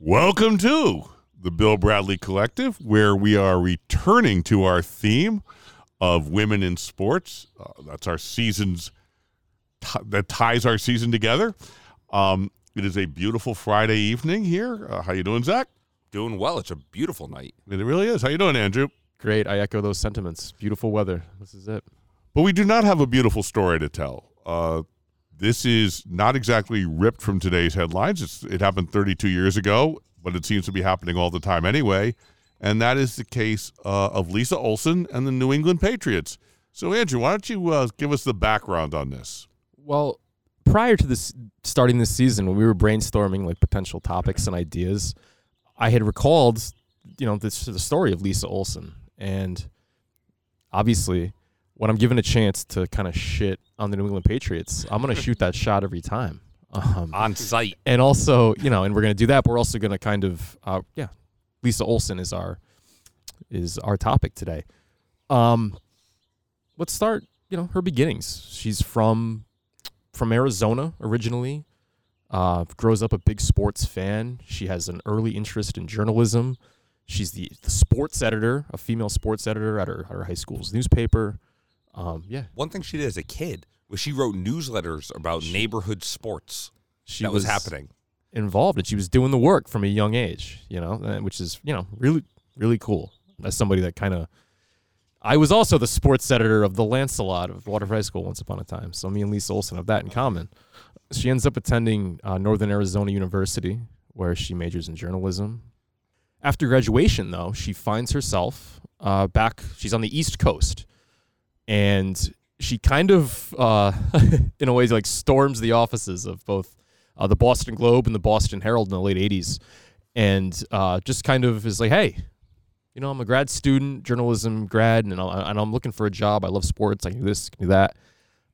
Welcome to the Bill Bradley Collective, where we are returning to our theme of women in sports. Uh, that's our season's t- that ties our season together. Um, it is a beautiful Friday evening here. Uh, how you doing, Zach? Doing well. It's a beautiful night. It really is. How you doing, Andrew? Great. I echo those sentiments. Beautiful weather. This is it. But we do not have a beautiful story to tell. Uh, this is not exactly ripped from today's headlines. It's, it happened 32 years ago, but it seems to be happening all the time anyway. And that is the case uh, of Lisa Olson and the New England Patriots. So, Andrew, why don't you uh, give us the background on this? Well, prior to this starting this season, when we were brainstorming like potential topics and ideas, I had recalled, you know, this the story of Lisa Olson, and obviously, when I'm given a chance to kind of shit on the New England Patriots, I'm gonna shoot that shot every time. Um, On site. and also, you know, and we're gonna do that. But we're also gonna kind of, uh, yeah, Lisa Olson is our is our topic today. Um, let's start. You know, her beginnings. She's from from Arizona originally. Uh, grows up a big sports fan. She has an early interest in journalism. She's the, the sports editor, a female sports editor at her, at her high school's newspaper. Um, yeah, One thing she did as a kid was she wrote newsletters about neighborhood sports she that was, happening. involved and she was doing the work from a young age, you know, uh, which is, you know, really, really cool. As somebody that kind of, I was also the sports editor of the Lancelot of Waterford High School once upon a time. So me and Lisa Olson have that in common. She ends up attending uh, Northern Arizona University, where she majors in journalism. After graduation, though, she finds herself uh, back. She's on the East Coast, and she kind of, uh, in a way, like storms the offices of both uh, the Boston Globe and the Boston Herald in the late '80s, and uh, just kind of is like, "Hey, you know, I'm a grad student, journalism grad, and, I, I'm looking for a job. I love sports. I can do this, I can do that."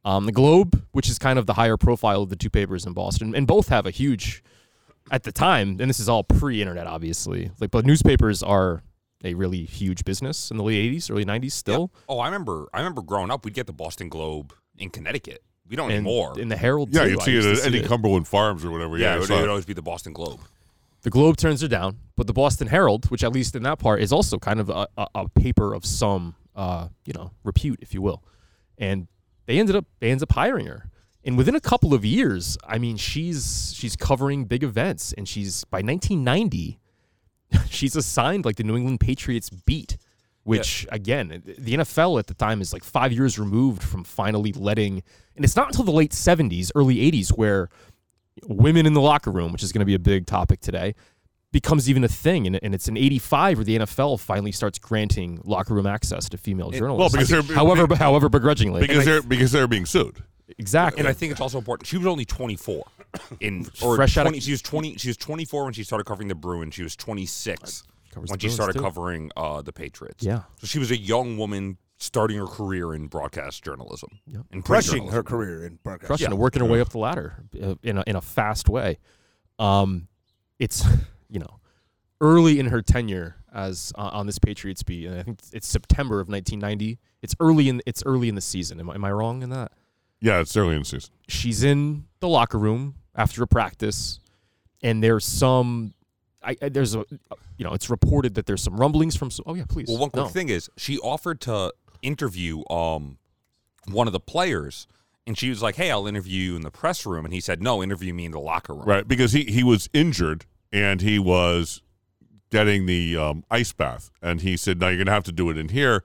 Um, the Globe, which is kind of the higher profile of the two papers in Boston, and both have a huge, at the time, and this is all pre-internet, obviously. Like, but newspapers are a really huge business in the late '80s, early '90s, still. Oh, I remember. I remember growing up, we'd get the Boston Globe in Connecticut. We don't and anymore. in the Herald. Yeah, too, you'd see it used at any. Cumberland Farms or whatever. yeah, I it would, it would always be the Boston Globe. The Globe turns her down, but the Boston Herald, which at least in that part is also kind of a, a, a paper of some, uh, you know, repute, if you will, and they ended up they ends up hiring her, and within a couple of years, I mean, she's she's covering big events, and she's by 1990, she's assigned like the New England Patriots beat, which again, the NFL at the time is like five years removed from finally letting, and it's not until the late 70s, early 80s where women in the locker room, which is going to be a big topic today, becomes even a thing. And, and it's in 85 where the NFL finally starts granting locker room access to female journalists. well, because they're- however, however begrudgingly. because they're because they're being sued. Exactly. And I think it's also important. She was only 24 in or Fresh out of- 20, she was 20 she was 24 when she started covering the Bruins. She was 26 when she Bruins, started too. covering uh, the Patriots. Yeah. So she was a young woman starting her career in broadcast journalism. Yep. In crushing her career in broadcast. crushing Yeah. it, working her way up the ladder uh, in a, in a fast way. Um, it's you know early in her tenure as uh, on this Patriots beat, and I think it's September of 1990. It's early in it's early in the season. Am, am I wrong in that? Yeah, it's early in the season. she's in the locker room after a practice, and there's some. I, I- there's a, you know, it's reported that there's some rumblings from. Oh yeah, please. Well, one quick No. thing is she offered to interview um one of the players, and she was like, "Hey, I'll interview you in the press room," and he said, "No, interview me in the locker room." Right, because he, he was injured and he was getting the um, ice bath, and he said, "No, you're going to have to do it in here."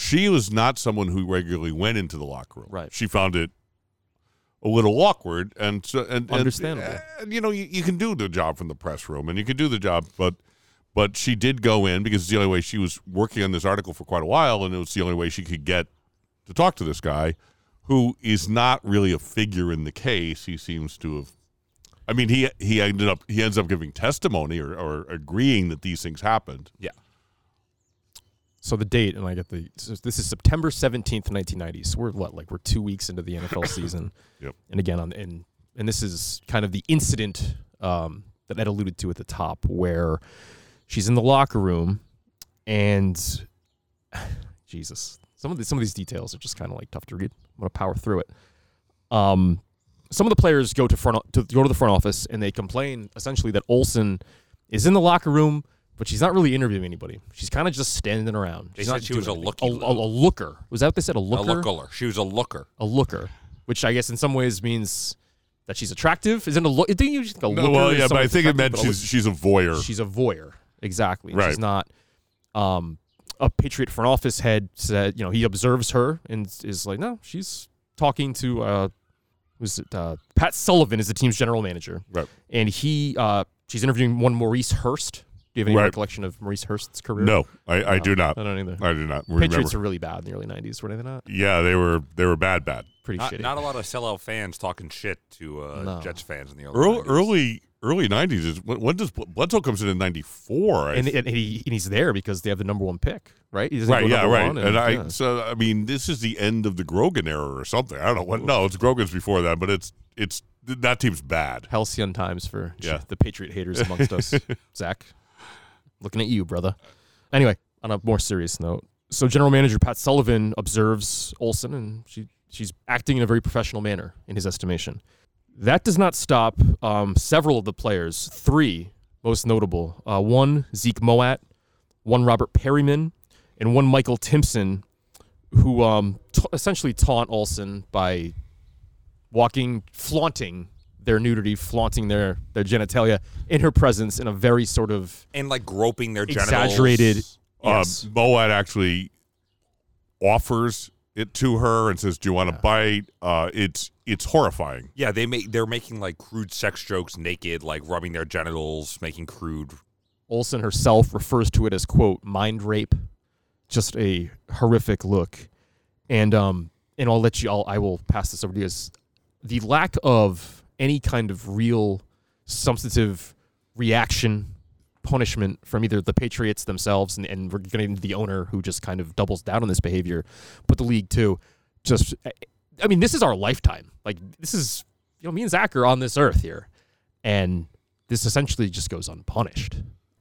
She was not someone who regularly went into the locker room. Right. She found it a little awkward, and so and, and- Understandable. And, you know, you, you can do the job from the press room, and you can do the job, but but she did go in because it's the only way she was working on this article for quite a while, and it was the only way she could get to talk to this guy, who is not really a figure in the case. He seems to have I mean, he he ended up he ends up giving testimony or, or agreeing that these things happened. Yeah. So the date, and I get the. So this is September seventeenth, nineteen ninety. So we're what, like we're two weeks into the NFL season. Yep. And again, on and and this is kind of the incident um, that Ed alluded to at the top, where she's in the locker room, and Jesus, some of the, some of these details are just kind of like tough to read. I'm gonna power through it. Um, some of the players go to front to go to the front office and they complain essentially that Olson is in the locker room, but she's not really interviewing anybody. She's kind of just standing around. They She's said not she was doing a anything. looky a, a, a looker. Was that what they said? A A looker. looker. She was a looker. A looker, which I guess in some ways means that she's attractive. Isn't a look? Didn't you think a No, looker? well, is yeah, but someone I think it attractive, meant but a she's she's a voyeur. she's a voyeur. Exactly. Right. She's not. Um, a Patriot front office head said, you know, he observes her and is like, no, she's talking to. uh was it uh, Pat Sullivan is the team's general manager, Right. and he uh, she's interviewing one Maurice Hurst. Do you have any Right. recollection of Maurice Hurst's career? No, I, I do not. I don't either. I do not remember. Patriots are really bad in the early '90s, were they not? yeah, they were they were bad, bad. Pretty Not, shitty. not a lot of sellout fans talking shit to uh, No. Jets fans in the early Early 90s. early early nineties is when, when does Bledsoe comes in in ninety four? and, and, he, and he's there because they have the number one pick, right? He right, yeah, right. one, And, I yeah. so I mean this is the end of the Grogan era or something. I don't know what. No, it's Grogan's before that, but it's it's that team's bad. halcyon times for Yeah. the Patriot haters amongst us. Zach, looking at you, brother. Anyway, on a more serious note, so general manager Pat Sullivan observes Olson, and she she's acting in a very professional manner in his estimation. That does not stop um, several of the players. Three most notable: uh, one Zeke Mowatt, one Robert Perryman, and one Michael Timpson, who um, t- essentially taunt Olson by walking, flaunting their nudity, flaunting their their genitalia in her presence in a very sort of and like groping their genitals. exaggerated. Yes. Um, Mowatt actually offers it to her and says, "Do you want to bite?" Uh, it's it's horrifying. Yeah, they make they're making like crude sex jokes naked, like rubbing their genitals, making crude. Olson herself refers to it as quote mind rape, just a horrific look, and um and I'll let you. I'll, I will pass this over to you. Is the lack of any kind of real substantive reaction punishment from either the Patriots themselves and, and we're getting into the owner who just kind of doubles down on this behavior, but the league too. Just, I mean, this is our lifetime. Like this is, you know, me and Zach are on this earth here, and this essentially just goes unpunished.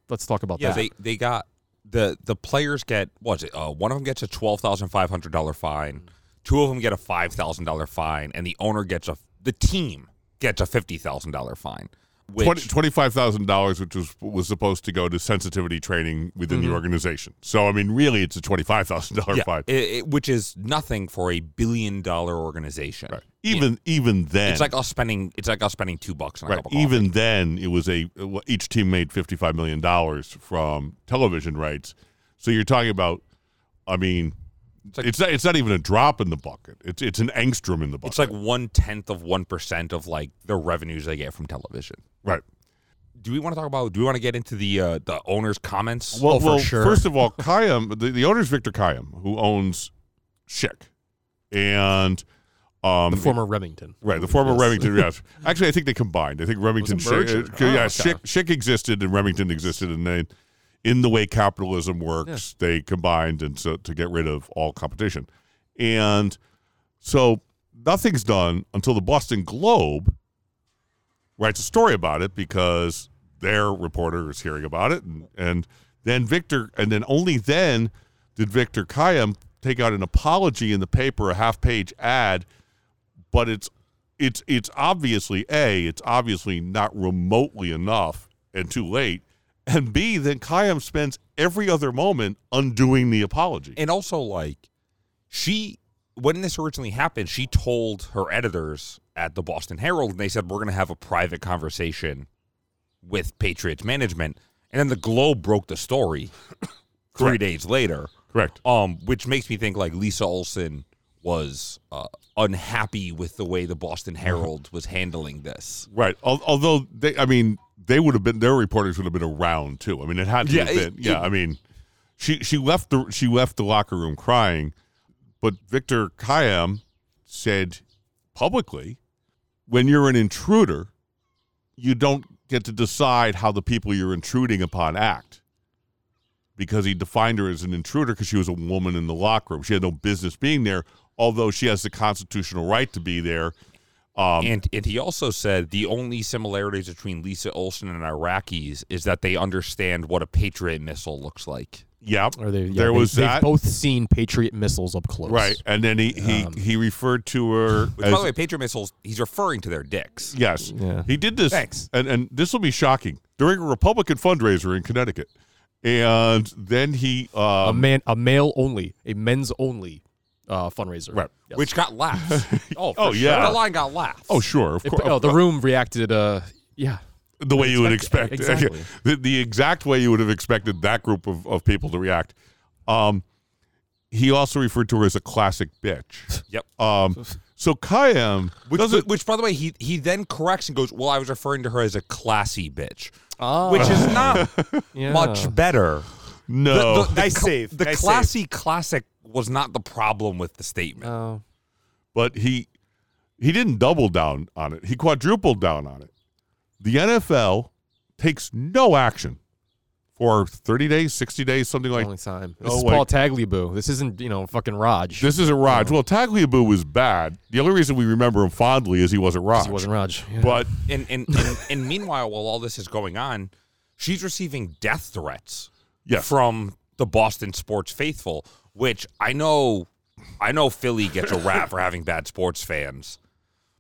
Let's talk about Yeah, that. they they got the the players get what's it? Uh, one of them gets a twelve thousand five hundred dollar fine. Two of them get a five thousand dollar fine, and the owner gets a the team gets a fifty thousand dollar fine. Which, Twenty five thousand dollars, which was was supposed to go to sensitivity training within the organization. So I mean, really, it's a twenty five thousand dollar Mm-hmm. fine. it- it- which is nothing for a billion dollar organization. Right. Even even then, It's like us spending. It's like us spending two bucks on a right. cup of coffee. Even then, it was a each team made fifty five million dollars from television rights. So you're talking about, I mean, It's like- it's not, it's not even a drop in the bucket. It's it's an angstrom in the bucket. It's like one tenth of one percent of like the revenues they get from television. right. Do we want to talk about? Do we want to get into the uh, the owner's comments? Well, Oh, for well sure. first of all, Kiam, the, the owner's Victor Kiam, who owns Schick, and um, the former Remington. Right, the former Yes. Remington. Yes, actually, I think they combined. I think Remington, Was it merged? Schick, uh, Oh, yeah, okay. Schick, Schick existed and Remington existed, and then in the way capitalism works, they combined and so to get rid of all competition, and so nothing's done until the Boston Globe writes a story about it because their reporter is hearing about it, and, and then Victor, and then only then did Victor Kiam take out an apology in the paper, a half-page ad. But it's it's it's obviously a it's obviously not remotely enough and too late and b then Kiam spends every other moment undoing the apology. And also like she when this originally happened she told her editors at the boston herald and they said we're going to have a private conversation with patriots management. And then the globe broke the story three days later correct. um which makes me think like lisa olson was uh, unhappy with the way the boston herald was handling this. Right. Al- although they i mean they would have been their reporters would have been around too. I mean it had to Yeah, have been it- yeah it- i mean she she left the she left the locker room crying but victor Kiam said publicly when you're an intruder you don't get to decide how the people you're intruding upon act because he defined her as an intruder because she was a woman in the locker room. She had no business being there, although she has the constitutional right to be there. Um, and and he also said the only similarities between Lisa Olson and Iraqis is that they understand what a Patriot missile looks like. yeah, Or they, yeah, there they, was they've that. both seen Patriot missiles up close. right, and then he he, Um, he referred to her Which, as by the way, Patriot missiles, he's referring to their dicks. yes. Yeah. He did this, Thanks. and and this will be shocking during a Republican fundraiser in Connecticut, and then he A um, man, a male only, a men's only uh, fundraiser. Right. Yes. Which got laughs. oh, for Oh, sure. yeah. The line got laughs. oh sure of course oh, the room reacted. Uh, yeah. the way you would expect Expect- exactly. the, the exact way you would have expected that group of, of people to react. Um, he also referred to her as a classic bitch. Yep. Um, so Kiam Which, doesn't which, by the way, he he then corrects and goes, "Well, I was referring to her as a classy bitch," Oh, which is not yeah. much better. No. The, the, Nice cl- save. The Nice classy classic was not the problem with the statement. Oh. but he he didn't double down on it. He quadrupled down on it. The NFL takes no action for 30 days, 60 days, something like only time. This Oh, is wait. Paul Tagliabue. This isn't you know fucking Raj. this isn't Raj. Well, Tagliabue was bad. The only reason we remember him fondly is he wasn't Raj. he wasn't Raj. Yeah. But And and, and and meanwhile, while all this is going on, she's receiving death threats Yes. from the Boston sports faithful, which I know I know Philly gets a rap for having bad sports fans.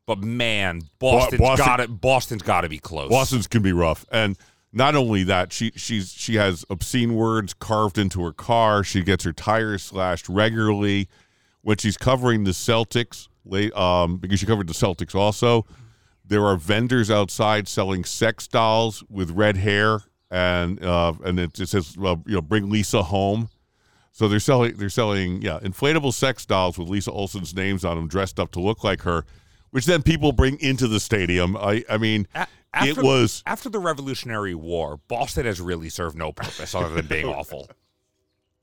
But man, Boston's Boston- got it. Boston's got to be close. Boston's can be rough, and not only that, she she's she has obscene words carved into her car. She gets her tires slashed regularly when she's covering the Celtics. Late, um, because she covered the Celtics also. There are vendors outside selling sex dolls with red hair, and uh, and it, it says, well, you know, bring Lisa home. So they're selling they're selling yeah inflatable sex dolls with Lisa Olson's names on them, dressed up to look like her, which then people bring into the stadium. I I mean, A- it after- was after the Revolutionary War. Boston has really served no purpose other than being awful.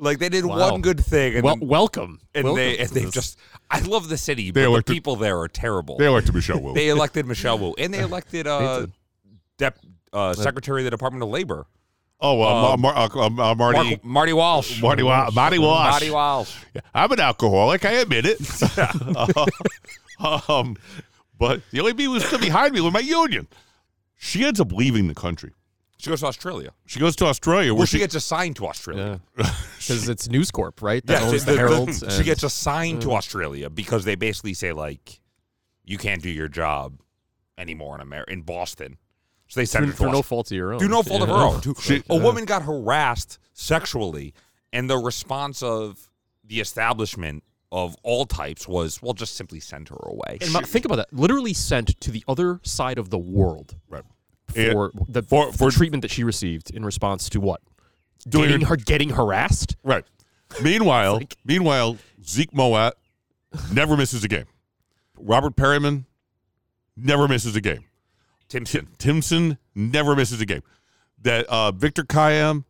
Like they did Wow. one good thing, and well, then- welcome. and Welcome they and they just. I love the city, They but the people there are terrible. they elected Michelle Wu. They elected Michelle Wu, and they elected uh, did. Dep, uh, Secretary of the Department of Labor, oh, uh, um, Mar- uh, uh, Marty. Mark, Marty Walsh. Marty, Wa- Marty Walsh. Marty Walsh. Yeah, I'm an alcoholic. I admit it. um, but the only people who stood behind me was my union. She ends up leaving the country. She goes to Australia. She goes to Australia, where Well, she she, gets assigned to Australia. Yeah. Because it's News Corp, right? That Yeah, owns she- the, the- the- Herald. she gets assigned to Australia because they basically say like, you can't do your job anymore in America in Boston. So they sent through, her to through no fault of your own. through no fault of her own. To- She- a woman got harassed sexually, and the response of the establishment of all types was, "Well, just simply send her away." And ma- think about that. Literally sent to the other side of the world right. And for the, for- the for- treatment that she received in response to what? Doing getting her- her getting harassed. right. Meanwhile, Like- meanwhile, Zeke Mowatt never misses a game. Robert Perryman never misses a game. Timpson. Timpson never misses a game. That uh, Victor Kiam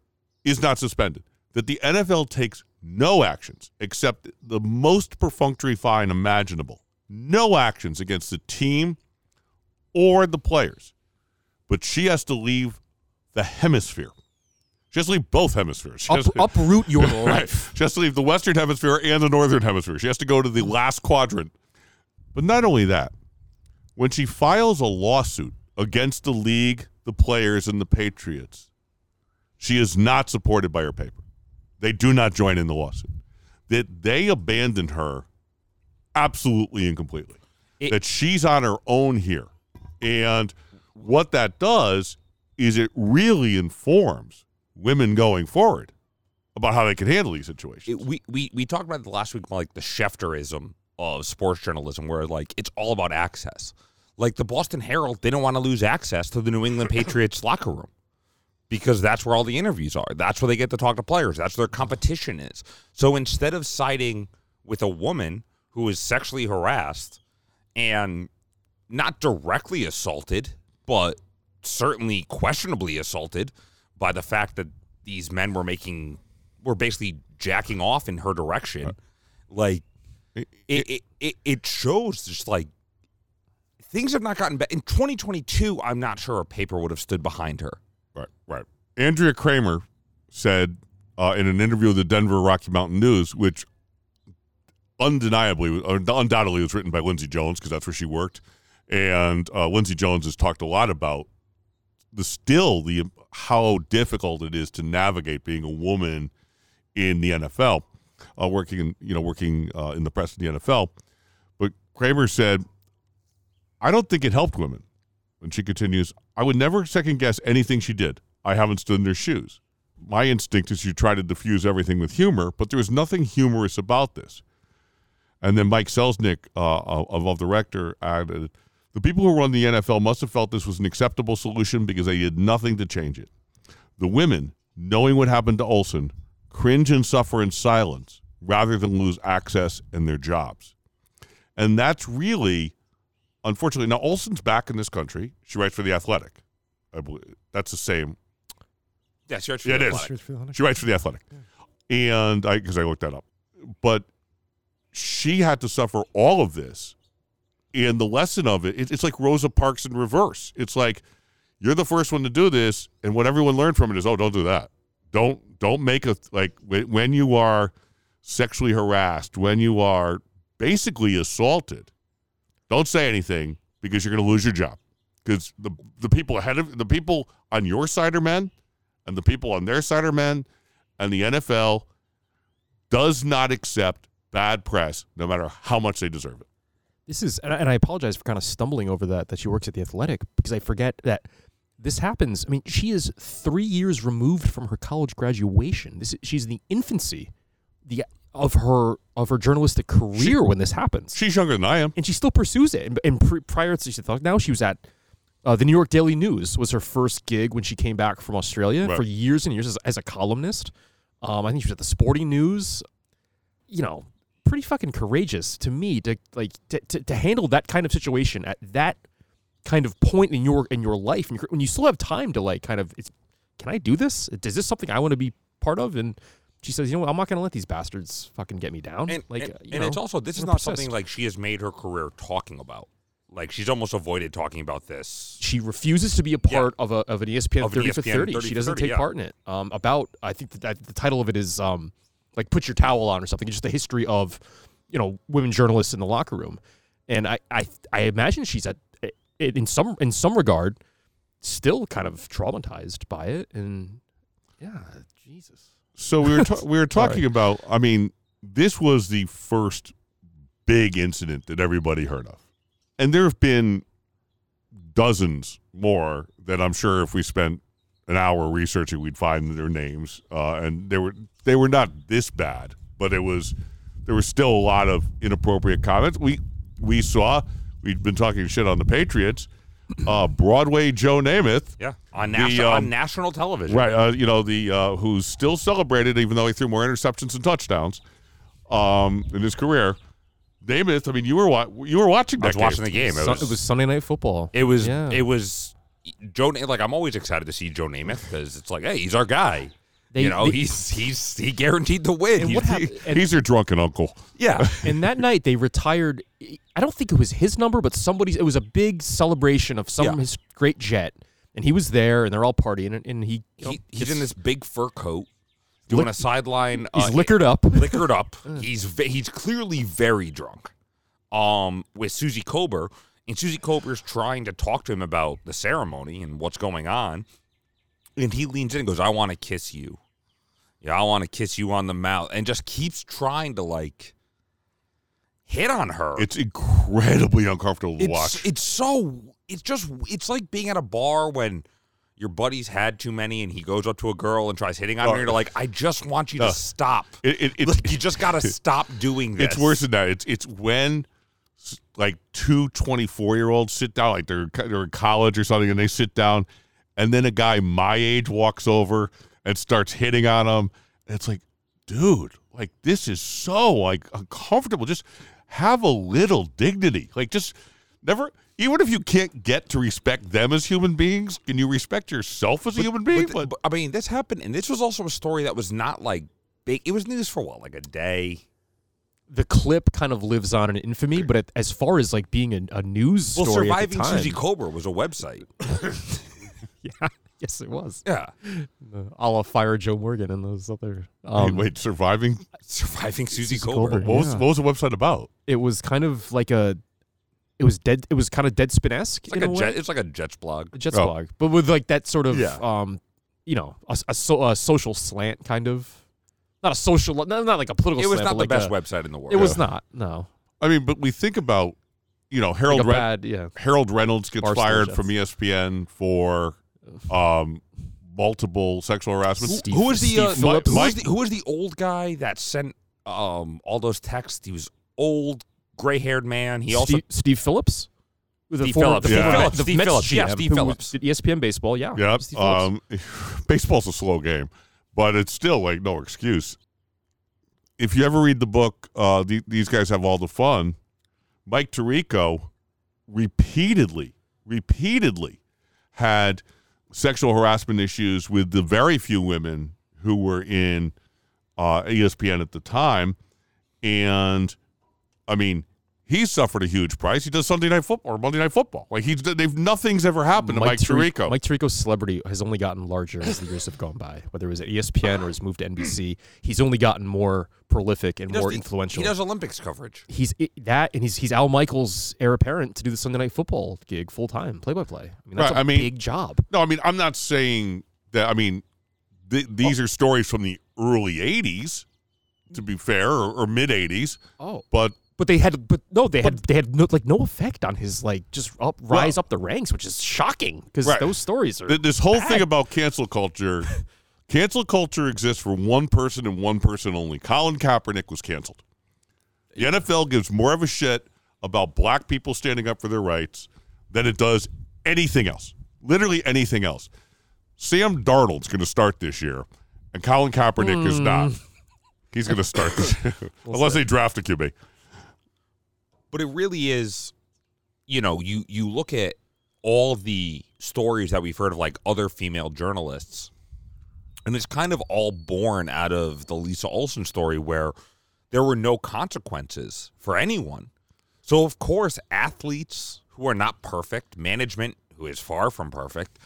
is not suspended. That the NFL takes no actions except the most perfunctory fine imaginable. No actions against the team or the players. But she has to leave the hemisphere. She has to leave both hemispheres. She has Up, to- uproot your Right. life. She has to leave the Western Hemisphere and the Northern Hemisphere. She has to go to the last quadrant. But not only that, when she files a lawsuit against the league, the players, and the Patriots, she is not supported by her paper. They do not join in the lawsuit. That they abandon her absolutely and completely. It- that she's on her own here. And what that does is it really informs women going forward about how they can handle these situations. It- we, we we talked about the last week, like the Schefterism of sports journalism, where like it's all about access. Like the Boston Herald, they don't want to lose access to the New England Patriots locker room because that's where all the interviews are. That's where they get to talk to players. That's where their competition is. So instead of siding with a woman who is sexually harassed and not directly assaulted, but certainly questionably assaulted by the fact that these men were making were basically jacking off in her direction. Uh, like it it, it it shows just like things have not gotten better. In 2022, I'm not sure a paper would have stood behind her. Right, right. Andrea Kremer said uh, in an interview with the Denver Rocky Mountain News, which undeniably, undoubtedly was written by Lindsey Jones because that's where she worked, and uh, Lindsey Jones has talked a lot about the still the how difficult it is to navigate being a woman in the NFL, uh, working in you know working uh, in the press in the NFL. But Kremer said, "I don't think it helped women." And she continues, "I would never second guess anything she did. I haven't stood in their shoes. My instinct is you try to diffuse everything with humor, but there was nothing humorous about this." And then Mike Celizic uh, of, of the Rector added, "The people who run the NFL must have felt this was an acceptable solution because they did nothing to change it. The women, knowing what happened to Olson, cringe and suffer in silence rather than lose access and their jobs. And that's really, unfortunately, now Olson's back in this country. She writes for The Athletic. I believe that's the same. Yeah, she writes for Yeah, the it is. Athletic. She writes for The Athletic. And I, because I looked that up. But she had to suffer all of this. And the lesson of it, it, it's like Rosa Parks in reverse. It's like, you're the first one to do this. And what everyone learned from it is, oh, don't do that. Don't, don't make a, like, when when you are sexually harassed, when you are basically assaulted, don't say anything because you're going to lose your job. Because the, the people ahead of, the people on your side are men and the people on their side are men. And the NFL does not accept bad press, no matter how much they deserve it. This is, and I, and I apologize for kind of stumbling over that that she works at the Athletic because I forget that this happens. I mean, she is three years removed from her college graduation. This is, she's in the infancy, the of her of her journalistic career when this happens, She's younger than I am. and she still pursues it. And, and pre, prior to she thought now she was at uh, the New York Daily News was her first gig when she came back from Australia Right. for years and years as, as a columnist. Um, I think she was at the Sporting News. You know, pretty fucking courageous to me to like to, to, to handle that kind of situation at that kind of point in your in your life and when you still have time to like kind of it's can I do this? Is this something I want to be part of? And she says, you know what, I'm not going to let these bastards fucking get me down. And, like, and, you and know, it's also this is not gonna something like she has made her career talking about. Like she's almost avoided talking about this. she refuses to be a part of a of an ESPN Of an 30 for 30. 30 She doesn't 30, take yeah. part in it. Um, about I think that, that the title of it is um, like put your towel on or something. It's just the history of you know women journalists in the locker room, and I I, I imagine she's at in some in some regard still kind of traumatized by it, and yeah, Jesus. So we were ta- we were talking about. I mean, this was the first big incident that everybody heard of, and there have been dozens more that I'm sure if we spent an hour researching, we'd find their names. Uh, and they were they were not this bad, but it was there was still a lot of inappropriate comments. We we saw we'd been talking shit on the Patriots. Uh, Broadway Joe Namath Yeah, on The, national um, on national television. Right. Uh, you know, the uh, who's still celebrated, even though he threw more interceptions and touchdowns um, in his career. Namath, I mean, you were wa- you were watching That I that was watching the game. It was, it was Sunday Night Football. it was yeah. it was Joe. Na- Like I'm always excited to see Joe Namath because it's like, hey, he's our guy. They- you know, they- he's he's he guaranteed the win. And He's- what happened? and- He's your drunken uncle. yeah, and that night they retired. I don't think it was his number, but somebody's. It was a big celebration of some Yeah. of his great jet, and he was there, and they're all partying, and, and he, you know, he, he's in this big fur coat, doing a sideline. He's uh, liquored up. liquored up. he's ve- he's clearly very drunk. Um, with Suzy Kolber, and Suzy Kolber's trying to talk to him about the ceremony and what's going on, and he leans in and goes, "I want to kiss you." Yeah, I want to kiss you on the mouth, and just keeps trying to like hit on her. It's incredibly uncomfortable to it's watch. it's so it's just it's like being at a bar when your buddy's had too many and he goes up to a girl and tries hitting on Oh. her and you're like I just want you to Uh, stop. It- it- it's, like you just got to stop doing this. it's worse than that. It's it's when like two 24 year olds sit down, like they're they're in college or something, and they sit down, and then a guy my age walks over and starts hitting on them. And it's like, dude, like this is so like uncomfortable. Just have a little dignity. Like just never. Even if you can't get to respect them as human beings, can you respect yourself as a human being? But, but, I mean, this happened, and this was also a story that was not like big. It was news for what, like a day. the clip kind of lives on in infamy, but it, as far as like being a, a news Well, story, surviving at the time, Suzy Kolber was a website. yeah, yes, it was. Yeah, Uh, a la Fire Joe Morgan and those other. wait, Um, wait, surviving. surviving Susie, Susie. Kolber. What was Yeah. what was the website about? It was kind of like a. It was dead. It was kind of Deadspin esque. It's like a, jet, it's like a Jets blog. a Jets Oh. blog, but with like that sort of, Yeah. um, you know, a, a, so, a social slant kind of. not a social, not, not like a political. It was slant, not the like best a- website in the world. It was not. No, I mean, but we think about, you know, Harold a Red- bad. Yeah, Harold Reynolds gets Barstool fired Jets. from ESPN for um, multiple sexual harassment. Steve- who was the, uh, Steve Phillips? who, was Mike- the who was the old guy that sent um all those texts? He was old, gray haired man. He also Steve, Steve Phillips. The Steve former- Phillips. the Yeah. former Phillips, the Steve Mets Phillips, yeah, Steve who Phillips. did ESPN baseball. Yeah, Yep. Steve Phillips. Um, baseball's a slow game, but it's still like no excuse. If you ever read the book, uh, the, these guys have all the fun. Mike Tirico repeatedly, repeatedly had sexual harassment issues with the very few women who were in uh, ESPN at the time, and I mean. He suffered a huge price. He does Sunday night football or Monday night football. Like he's, they've nothing's ever happened to Mike Tiri- Tirico. Mike Tirico's celebrity has only gotten larger as the years have gone by. Whether it was at ESPN or his move to NBC, he's only gotten more prolific and does more the- influential. He does Olympics coverage. he's that, and he's he's Al Michaels' heir apparent to do the Sunday Night Football gig full time, play by play. I mean, that's Right, a I mean- big job. No, I mean, I'm not saying that. I mean, th- these are stories from the early '80s, to be fair, or, or mid '80s. Oh, But but they had, but no, they had they had no, like no effect on his like just up rise up the ranks, which is shocking because Right. those stories are th- this whole bad. thing about cancel culture, cancel culture exists for one person and one person only. Colin Kaepernick was canceled. The NFL gives more of a shit about black people standing up for their rights than it does anything else. Literally anything else. Sam Darnold's going to start this year, and Colin Kaepernick is not. Hmm. He's going to start this year, unless they draft a QB. But it really is you know you you look at all the stories that we've heard of like other female journalists and it's kind of all born out of the Lisa Olson story where there were no consequences for anyone. So of course athletes who are not perfect management who is far from perfect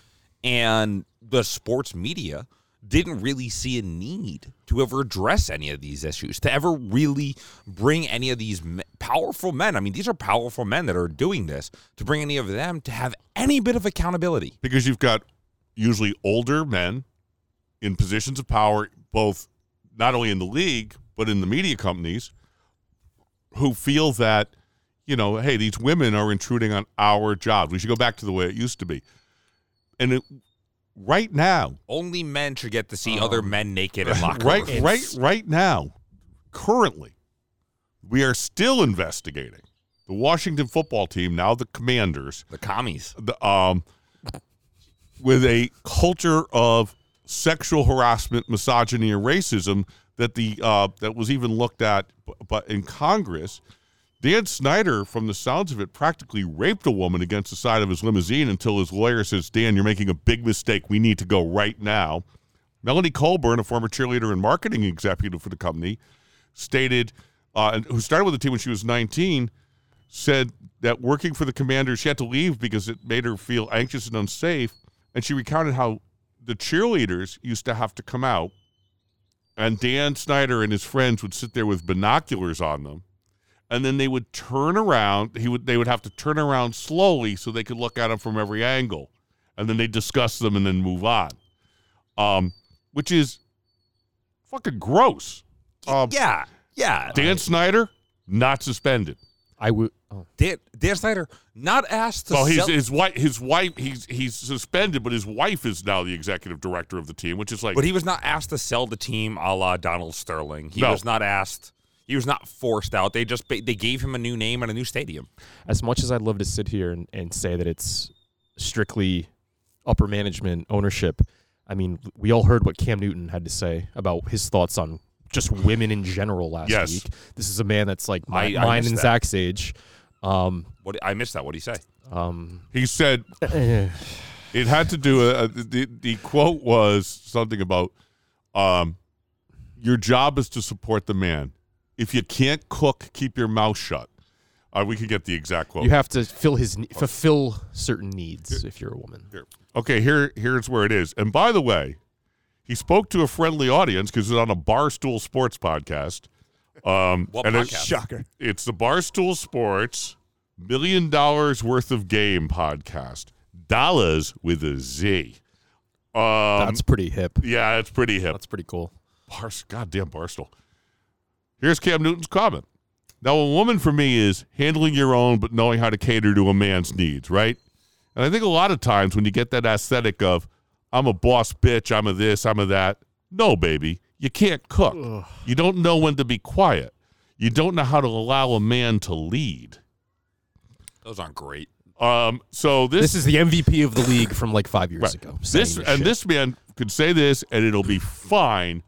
and the sports media didn't really see a need to ever address any of these issues, to ever really bring any of these powerful men. I mean, these are powerful men that are doing this, to bring any of them to have any bit of accountability. because you've got usually older men in positions of power, both not only in the league but in the media companies, who feel that you know, hey, these women are intruding on our jobs. We should go back to the way it used to be. And it, right now, Only men should get to see other men naked in locker right, rooms. right, right now, currently, we are still investigating the Washington football team, now the Commanders, The commies. the, um, with a culture of sexual harassment, misogyny, and racism that the uh, that was even looked at, but in Congress, Dan Snyder, from the sounds of it, practically raped a woman against the side of his limousine until his lawyer says, "Dan, you're making a big mistake. We need to go right now." Melanie Coburn, a former cheerleader and marketing executive for the company, stated, uh, who started with the team when she was 19, said that working for the Commanders, she had to leave because it made her feel anxious and unsafe. And she recounted how the cheerleaders used to have to come out, and Dan Snyder and his friends would sit there with binoculars on them, and then they would turn around. He would they would have to turn around slowly so they could look at them from every angle, and then they discuss them and then move on. Um, which is fucking gross. Um, yeah, yeah. Dan Snyder not suspended. I would. Oh. Dan, Dan Snyder not asked to Well, his his wife his wife he's he's suspended, but his wife is now the executive director of the team, which is like But he was not asked to sell the team a la Donald Sterling. He No. was not asked. He was not forced out. They just they gave him a new name and a new stadium. as much as I'd love to sit here and, and say that it's strictly upper management ownership, I mean, we all heard what Cam Newton had to say about his thoughts on just women in general last Yes. week. This is a man that's like my, I- I mine and that. Zach's age. Um, What I missed that. What did he say? um, he said it had to do uh, the the quote was something about um your job is to support the man. If you can't cook, keep your mouth shut. Uh, we could get the exact quote. you have to fill his fulfill certain needs if you're a woman. Here. Okay, here here's where it is. And by the way, he spoke to a friendly audience because it's on a Barstool Sports podcast. Um, What and podcast? It's, Shocker. It's the Barstool Sports Million Dollars Worth of Game podcast. Dollars with a Z. Um, That's pretty hip. yeah, it's pretty hip. That's pretty cool. Bars, goddamn Barstool. Here's Cam Newton's comment. Now, a woman for me is handling your own, but knowing how to cater to a man's needs, right? And I think a lot of times when you get that aesthetic of, I'm a boss bitch, I'm a this, I'm a that. No, baby, you can't cook. You don't know when to be quiet. You don't know how to allow a man to lead. Those aren't great. Um, so this, This is the MVP of the league from like five years Right. ago. saying This and shit. this man could say this, and it'll be fine.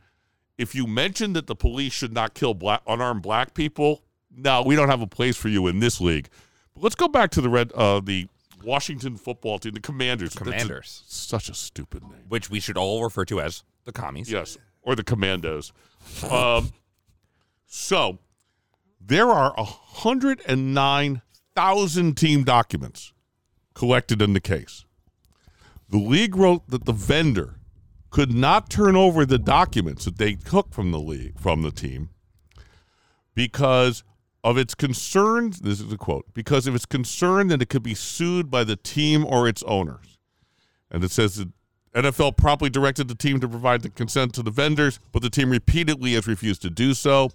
If you mention that the police should not kill black unarmed black people, no, we don't have a place for you in this league. But let's go back to the red, uh, the Washington football team, the Commanders. That's a- Commanders, such a stupid name. which we should all refer to as the commies. Yes, or the Commandos. Um, so there are hundred and nine thousand team documents collected in the case. The league wrote that the vendor could not turn over the documents that they took from the league from the team because of its concerns. This is a quote because of its concern that it could be sued by the team or its owners. And it says that NFL promptly directed the team to provide the consent to the vendors, but the team repeatedly has refused to do so.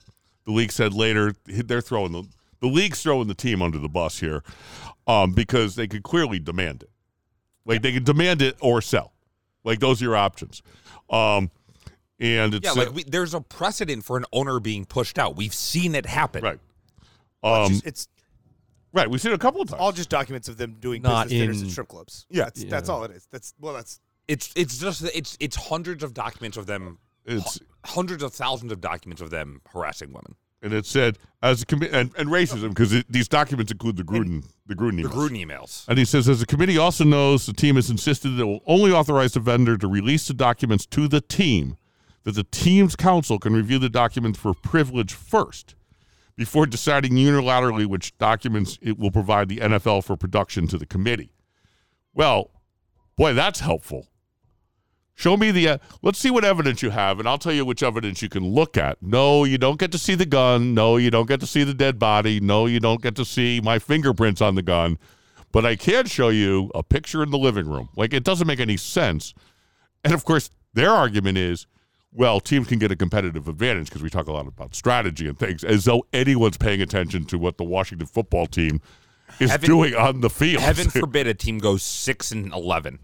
The league said later they're throwing the the league's throwing the team under the bus here um, because they could clearly demand it. Like they could demand it or sell. Like those are your options. Um, and it's Yeah, like we, there's a precedent for an owner being pushed out. We've seen it happen. right. It's Um, just- it's right. We've seen it a couple of times. all just documents of them doing Not business dinners in- at strip clubs. Yeah. that's, that's all it is. That's well, that's It's it's just it's it's hundreds of documents of them, It's hundreds of thousands of documents of them harassing women. And it said as a committee and, and racism because these documents include the Gruden the Gruden The emails. Gruden emails. And he says, as the committee also knows, the team has insisted that it will only authorize the vendor to release the documents to the team, that the team's counsel can review the documents for privilege first before deciding unilaterally which documents it will provide the NFL for production to the committee. Well, boy, that's helpful. Show me the. Uh, let's see what evidence you have, and I'll tell you which evidence you can look at. No, you don't get to see the gun. No, you don't get to see the dead body. No, you don't get to see my fingerprints on the gun. But I can show you a picture in the living room. Like it doesn't make any sense. And of course, their argument is, well, teams can get a competitive advantage because we talk a lot about strategy and things, as though anyone's paying attention to what the Washington football team is Heaven- doing on the field. Heaven forbid a team goes six and eleven.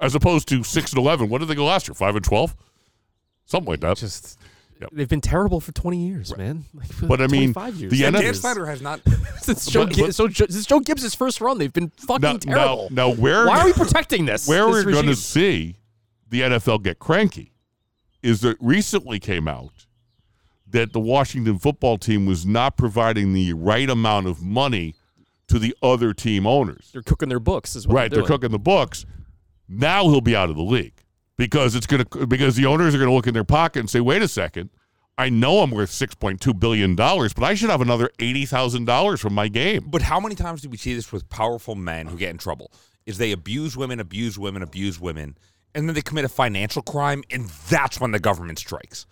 As opposed to six and eleven. What did they go last year? Five and twelve, something like that. just Yep. they've been terrible for 20 years, man. Like, But I mean, 25 years. the NFL Dan Snyder has not. since Joe, but- but- so Jo- since Joe Gibbs' first run, they've been fucking now, terrible. now, now where Why are we protecting this? where this we're going to see the NFL get cranky is that recently came out that the Washington football team was not providing the right amount of money to the other team owners. They're cooking their books, is what right, they're, they're cooking the books. Now he'll be out of the league because it's going to because the owners are going to look in their pocket and say, "Wait a second, I know I'm worth six point two billion dollars, but I should have another eighty thousand dollars from my game." But how many times do we see this with powerful men who get in trouble? Is they abuse women, abuse women, abuse women, and then they commit a financial crime, and that's when the government strikes.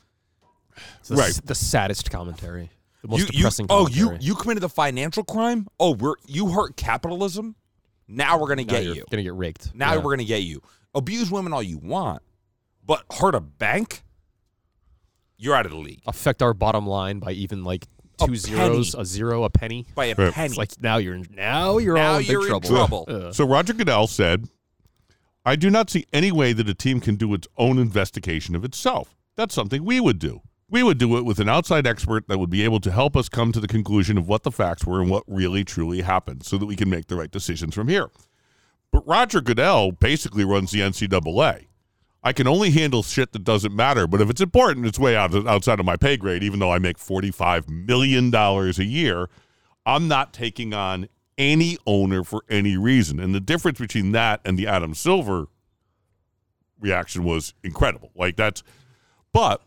It's the, Right. s- the saddest commentary. The most you, you, depressing oh, you you committed a financial crime. Oh, we're you hurt capitalism. Now we're gonna Now get you're you. Gonna get raked. Now Yeah. we're gonna get you. Abuse women all you want, but hurt a bank. You're out of the league affect our bottom line by even like A two zeros, a zero, a penny. by a Right. penny. It's like now you're in, now you're Now all in you're big in trouble. trouble. Uh, So Roger Goodell said, I do not see any way that a team can do its own investigation of itself. That's something we would do. We would do it with an outside expert that would be able to help us come to the conclusion of what the facts were and what really truly happened so that we can make the right decisions from here. But Roger Goodell basically runs the NCAA. I can only handle shit that doesn't matter, but if it's important, it's way out outside of my pay grade, even though I make $45 million a year. I'm not taking on any owner for any reason. And the difference between that and the Adam Silver reaction was incredible. Like that's, but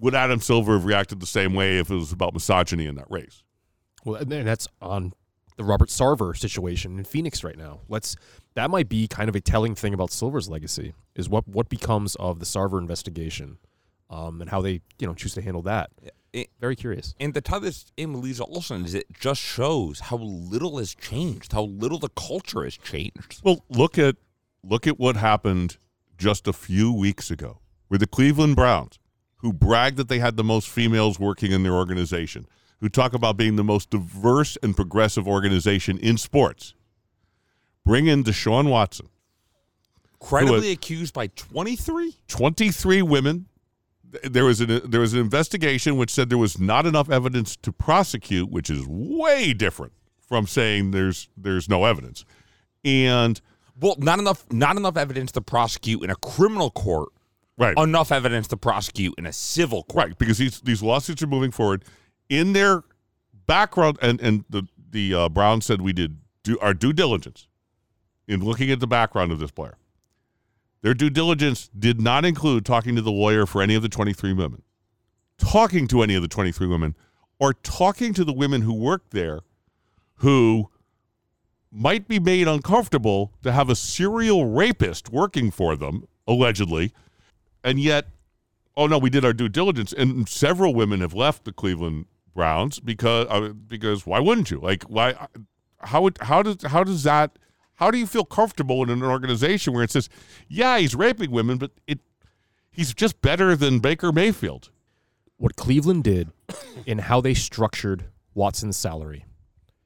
would Adam Silver have reacted the same way if it was about misogyny in that race? Well, and that's on the Robert Sarver situation in Phoenix right now. Let's that might be kind of a telling thing about Silver's legacy is what what becomes of the Sarver investigation, um, and how they you know choose to handle that. It- Very curious. And the toughest in Lisa Olson is it just shows how little has changed, how little the culture has changed. Well, look at look at what happened just a few weeks ago with the Cleveland Browns, who brag that they had the most females working in their organization, who talk about being the most diverse and progressive organization in sports. Bring in Deshaun Watson, Credibly accused by 23? 23 women. There was an there was an investigation which said there was not enough evidence to prosecute, which is way different from saying there's there's no evidence. And Well, not enough not enough evidence to prosecute in a criminal court. Right, Enough evidence to prosecute in a civil court. right, because these these lawsuits are moving forward. In their background, and and the the uh, Brown said we did do our due diligence in looking at the background of this player. Their due diligence did not include talking to the lawyer for any of the 23 women, talking to any of the 23 women, or talking to the women who worked there who might be made uncomfortable to have a serial rapist working for them, allegedly. And yet, oh no, we did our due diligence, and several women have left the Cleveland Browns because uh, because why wouldn't you? Like why? How would how does how does that? How do you feel comfortable in an organization where it says, yeah, he's raping women, but it he's just better than Baker Mayfield? what Cleveland did in how they structured Watson's salary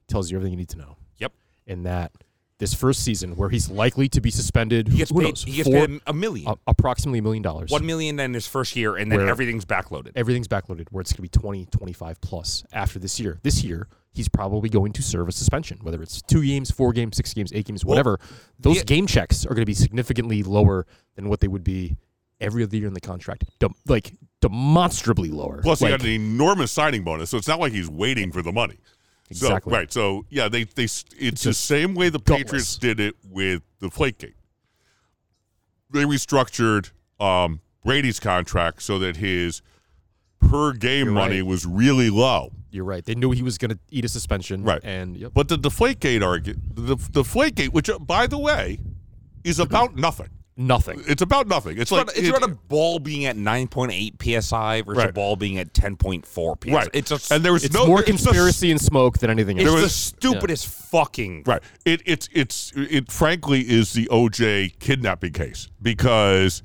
tells you everything you need to know. Yep. In that this first season, where he's likely to be suspended, He gets who paid, knows, he gets four- paid a million. uh, approximately a million dollars. One million in his first year, and then everything's backloaded. Everything's backloaded, where it's going to be 20, 25 plus after this year. This year, he's probably going to serve a suspension, whether it's two games, four games, six games, eight games, whatever. Those yeah. game checks are going to be significantly lower than what they would be every other year in the contract. Dem- like demonstrably lower. Plus, like, he got an enormous signing bonus, so it's not like he's waiting for the money. Exactly. So, right. So, yeah, they they it's, the same way the gutless. Patriots did it with the Deflategate. They restructured um, Brady's contract so that his per game You're money right. was really low. You're right. They knew he was going to eat a suspension. Right. And yep. But the Deflategate argument, the Deflategate, which uh, by the way, is about nothing. Nothing. It's about nothing. It's, It's, like about, it's it- about a ball being at 9.8 psi versus a ball being at 10.4 psi. right. It's a, and there was It's no more just- conspiracy and smoke than anything it's else. the stupidest fucking. Right. It it's it's it frankly is the OJ kidnapping case because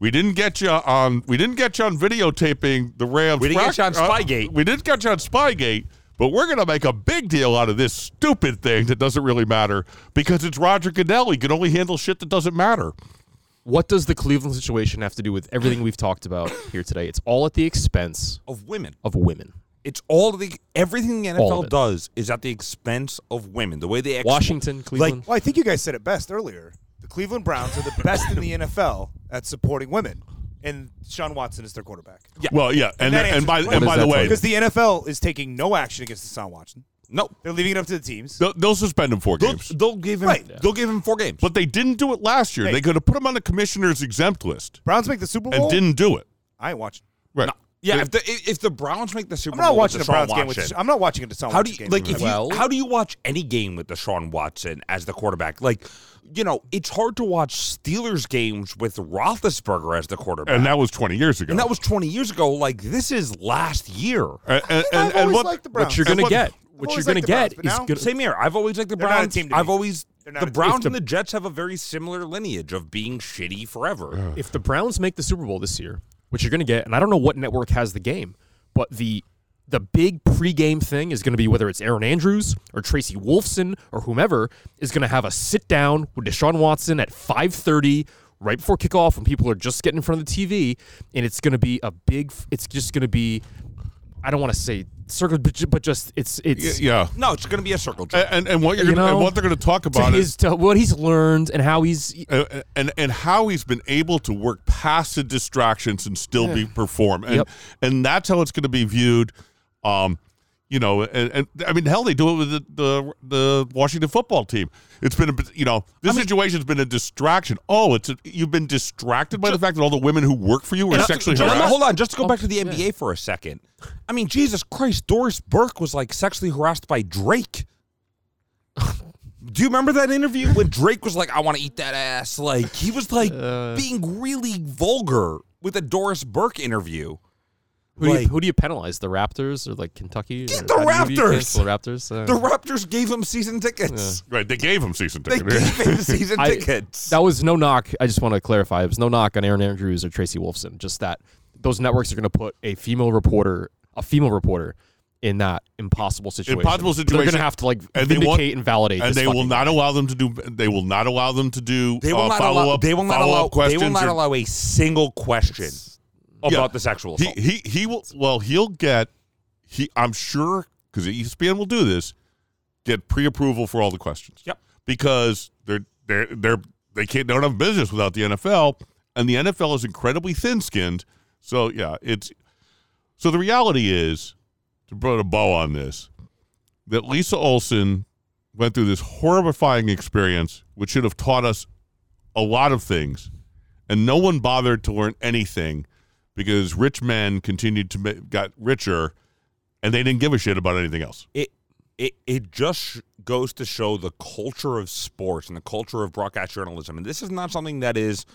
we didn't get you on we didn't get you on videotaping the Rams. We didn't get you on prac- uh, Spygate. we didn't get you on Spygate, but we're going to make a big deal out of this stupid thing that doesn't really matter because it's Roger Goodell. He can only handle shit that doesn't matter. What does the Cleveland situation have to do with everything we've talked about here today? It's all at the expense Of women. of women. It's all the everything the NFL does is at the expense of women. The way they ex- Washington, Cleveland. Well, I think you guys said it best earlier. The Cleveland Browns are the best in the NFL at supporting women, and Deshaun Watson is their quarterback. Yeah. Well, yeah, and that and, by the and by the way, Because the NFL is taking no action against Deshaun Watson. No, They're leaving it up to the teams. they'll, they'll suspend him four they'll, games. they'll give him. Right. They'll give him four games. But they didn't do it last year. Hey. They could have put him on the commissioner's exempt list Browns make the Super Bowl. and didn't do it. I ain't watching. Right. No. yeah, if the if the Browns make the Super I'm not Bowl, watching a with Browns Deshaun game with. I'm not watching a Deshaun How do Watson you game. like if Deshaun. you how do you watch any game with Deshaun Watson as the quarterback? Like, you know, it's hard to watch Steelers games with Roethlisberger as the quarterback. And that was 20 years ago. And that was 20 years ago. Like, this is last year. And, and, and, I've and what, liked the Browns. what you're going to get, what you're going to get Browns, is but good. Same here. I've always liked the They're not a Browns. team to I've me. always the. Browns If and the- the Jets have a very similar lineage of being shitty forever. If the Browns make the Super Bowl this year, which you're going to get, and I don't know what network has the game, but the the big pregame thing is going to be whether it's Erin Andrews or Tracy Wolfson or whomever is going to have a sit down with Deshaun Watson at 5:30 right before kickoff when people are just getting in front of the TV, and it's going to be a big. It's just going to be. I don't want to say circle, but but just it's it's yeah. No, it's going to be a circle jerk. And, and, and what you're You gonna, and know, what they're going to talk to about is to what he's learned and how he's uh, and and how he's been able to work past the distractions and still be perform and Yep. and that's how it's going to be viewed um you know and, and i mean hell they do it with the, the the washington football team it's been a you know this situation's been a distraction oh it's a, you've been distracted by the fact that all the women who work for you are Just- sexually just- harassed hold on, just to go Oh, back to the yeah. NBA for a second. I mean, Jesus Christ, Doris Burke was like sexually harassed by Drake. Do you remember that interview when Drake was like, "I want to eat that ass"? Like he was like Uh. being really vulgar with a Doris Burke interview. Who do, you, who do you penalize? The Raptors or like Kentucky? Yeah, Or the how do you Raptors! The Raptors. Uh, The Raptors gave him season tickets. right they gave him season tickets. They tickets gave him season I- tickets. that was no knock. I just want to clarify. It was no knock on Erin Andrews or Tracy Wolfson. Just that those networks are going to put a female reporter, a female reporter, in that impossible situation. Impossible situation. They're going to have to like And they vindicate want- and validate. and this they will not guy. allow them to do. They will not allow them to do They will uh, not follow allow. up. They will not allow. questions. They will not or- allow a single question about Yeah. the sexual he assault. he he will. Well, he'll get. He I'm sure because ESPN will do this. Get pre-approval for all the questions. Yep. Because they're they're they're they can't they don't have business without the NFL, and the NFL is incredibly thin-skinned. So yeah, it's so the reality is to put a bow on this that Lisa Olson went through this horrifying experience, which should have taught us a lot of things, and no one bothered to learn anything because rich men continued to ma- got richer, and they didn't give a shit about anything else. it it it just goes to show the culture of sports and the culture of broadcast journalism. And this is not something that is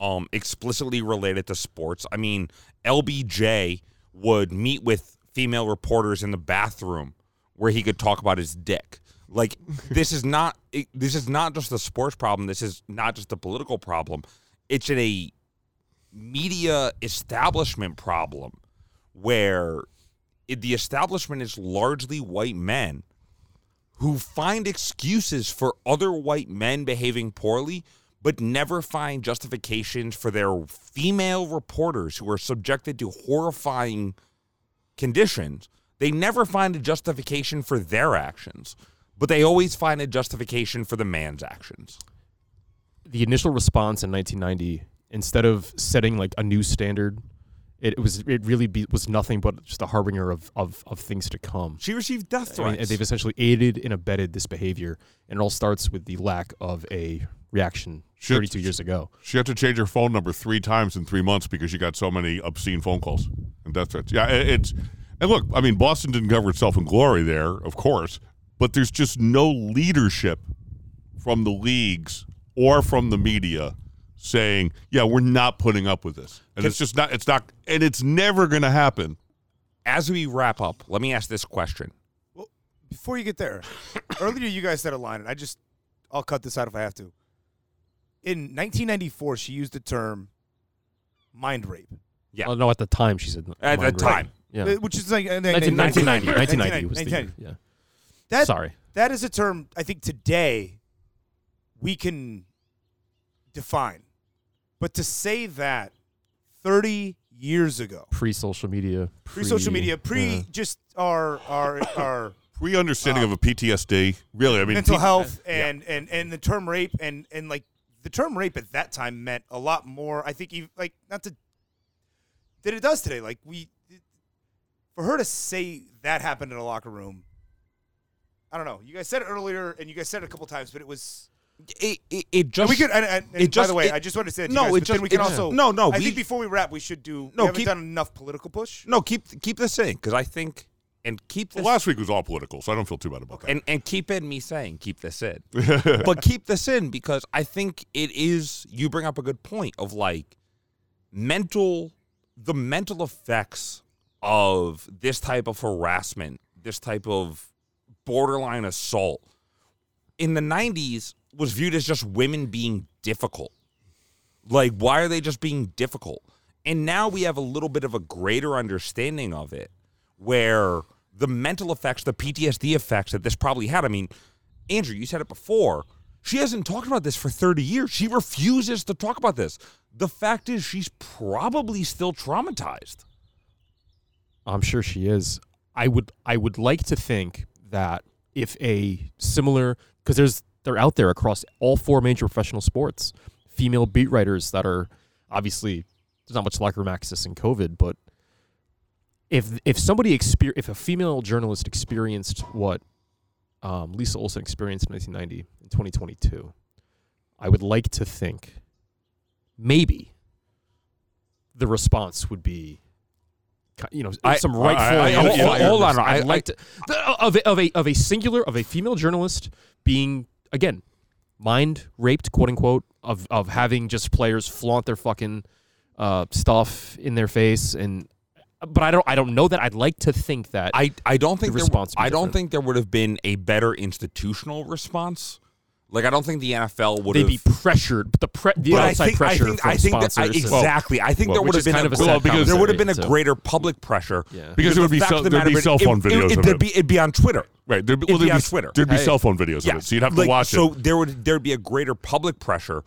um explicitly related to sports. I mean lbj would meet with female reporters in the bathroom where he could talk about his dick. Like this is not it, this is not just a sports problem. This is not just a political problem. It's in a media establishment problem where it, the establishment is largely white men who find excuses for other white men behaving poorly, but never find justifications for their female reporters who are subjected to horrifying conditions. They never find a justification for their actions, but they always find a justification for the man's actions. the initial response in 1990, instead of setting like a new standard, it, was it really be, was nothing but just a harbinger of, of, of things to come. She received death I mean, threats. they've essentially aided and abetted this behavior, and it all starts with the lack of a reaction Shit. 32 years ago. She had to change her phone number three times in three months because she got so many obscene phone calls and death threats. Yeah, it- it's and look, I mean, Boston didn't cover itself in glory there, of course, but there's just no leadership from the leagues or from the media saying, "Yeah, we're not putting up with this," and it's just not. It's not, and it's never going to happen. As we wrap up, let me ask this question. Well, before you get there, earlier you guys said a line, and I just I'll cut this out if I have to. In 1994, she used the term mind rape, Yeah. Well, no, at the time she said At the mind rape. time. yeah, which is like uh, 1990, 1990, 1990 was the 1990. year. Yeah. That Sorry. that is a term I think today we can define, but to say that 30 years ago, Pre-social media, pre-social media, pre yeah. just our our our Pre-understanding uh, of a PTSD, really. I mean, mental P- health and, and and the term rape and and like the term rape at that time meant a lot more. I think even like not to that it does today. Like we for her to say that happened in a locker room. I don't know. You guys said it earlier, and you guys said it a couple times, but it was. It, it, it And we could. And, and, and it by just- the way, it- I just wanted to say that no, guys, it just- we can it- also. no, no, I we- think before we wrap, we should do. No, we haven't keep- done enough political push. no keep keep this in because I think and keep this last week was all political, so I don't feel too bad about that. and and keep in me saying keep this in, but keep this in because I think it is. You bring up a good point of like mental, the mental effects of this type of harassment, this type of borderline assault in the '90s was viewed as just women being difficult. Like, why are they just being difficult? And now we have a little bit of a greater understanding of it, where the mental effects, the PTSD effects that this probably had. I mean, Andrew, you said it before. She hasn't talked about this for 30 years. She refuses to talk about this. The fact is, she's probably still traumatized. I'm sure she is. I would I would like to think that if a similar because there's they're out there across all four major professional sports, female beat writers that are obviously there's not much locker room access in COVID, but if if somebody exper- if a female journalist experienced what um, Lisa Olson experienced in 1990 in 2022, I would like to think maybe the response would be you know I- some rightful I- I- hold- hold on. I- I'd like to of of a of a singular of a female journalist being again mind raped quote unquote of of having just players flaunt their fucking uh, stuff in their face and but I don't I don't know that I'd like to think that I, I don't think The response be I don't different. think there would have been a better institutional response. Like I don't think the NFL would They'd have. be pressured, but the pre- the But I outside think, I pressure think, from I think that I, sponsors. and- exactly. I think well, there would have been kind a, of a Well, because there would have been a commissary, so- greater public pressure. Yeah. Because there would the be fact cell- the there'd be cell phone it- videos It, of it'd it. be it'd be on Twitter. Right. There'd be, It'd be there'd on be, Twitter. There'd be Hey. cell phone videos Yeah, of it, so you'd have like, to watch so it. So there would there'd be a greater public pressure,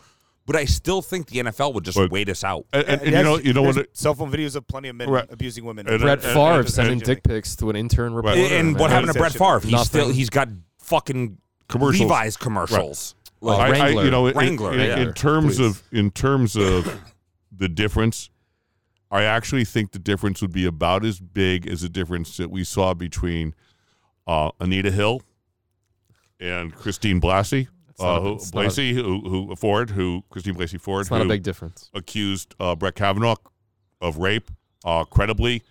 but I still think the NFL would just But- wait us out. And, and- and you know, you know what? Cell phone videos of plenty of men Right. abusing women. And- Brett and- Favre sending dick pics to an intern reporter. and what happened to Brett Favre? He's still he's got fucking Commercials. Levi's commercials. Well, Like, I, I, Wrangler. you know, in- Wrangler, in, yeah. in terms Please. of in terms of the difference, I actually think the difference would be about as big as the difference that we saw between uh, Anita Hill and Christine Blasey. Uh, who, it's not a- Blasey, who, who Ford, who Christine Blasey Ford, It's not a big difference. accused uh, Brett Kavanaugh of rape uh, credibly.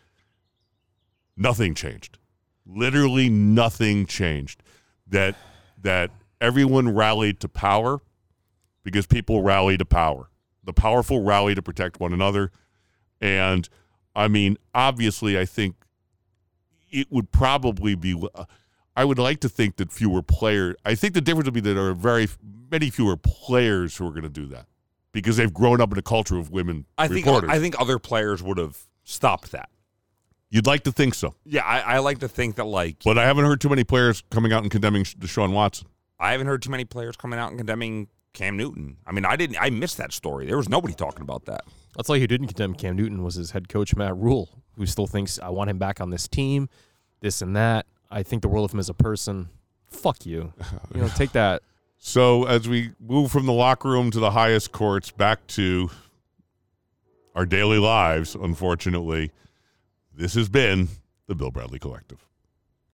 Nothing changed. Literally nothing changed. That that everyone rallied to power because people rally to power. The powerful rally to protect one another. And I mean, obviously, I think it would probably be. Uh, I would like to think that fewer players. I think the difference would be that there are very many fewer players who are going to do that because they've grown up in a culture of women I think reporters. I think other players would have stopped that. You'd like to think so, Yeah, I, I like to think that like but I haven't heard too many players coming out and condemning Deshaun Watson. I haven't heard too many players coming out and condemning Cam Newton. I mean, I didn't. I missed that story. There was nobody talking about that. I'll tell you who didn't condemn Cam Newton was his head coach Matt Rhule, who still thinks I want him back on this team, this and that. I think the world of him as a person. Fuck you. You know, take that. So as we move from the locker room to the highest courts, back to our daily lives, unfortunately, this has been the Bill Bradley Collective.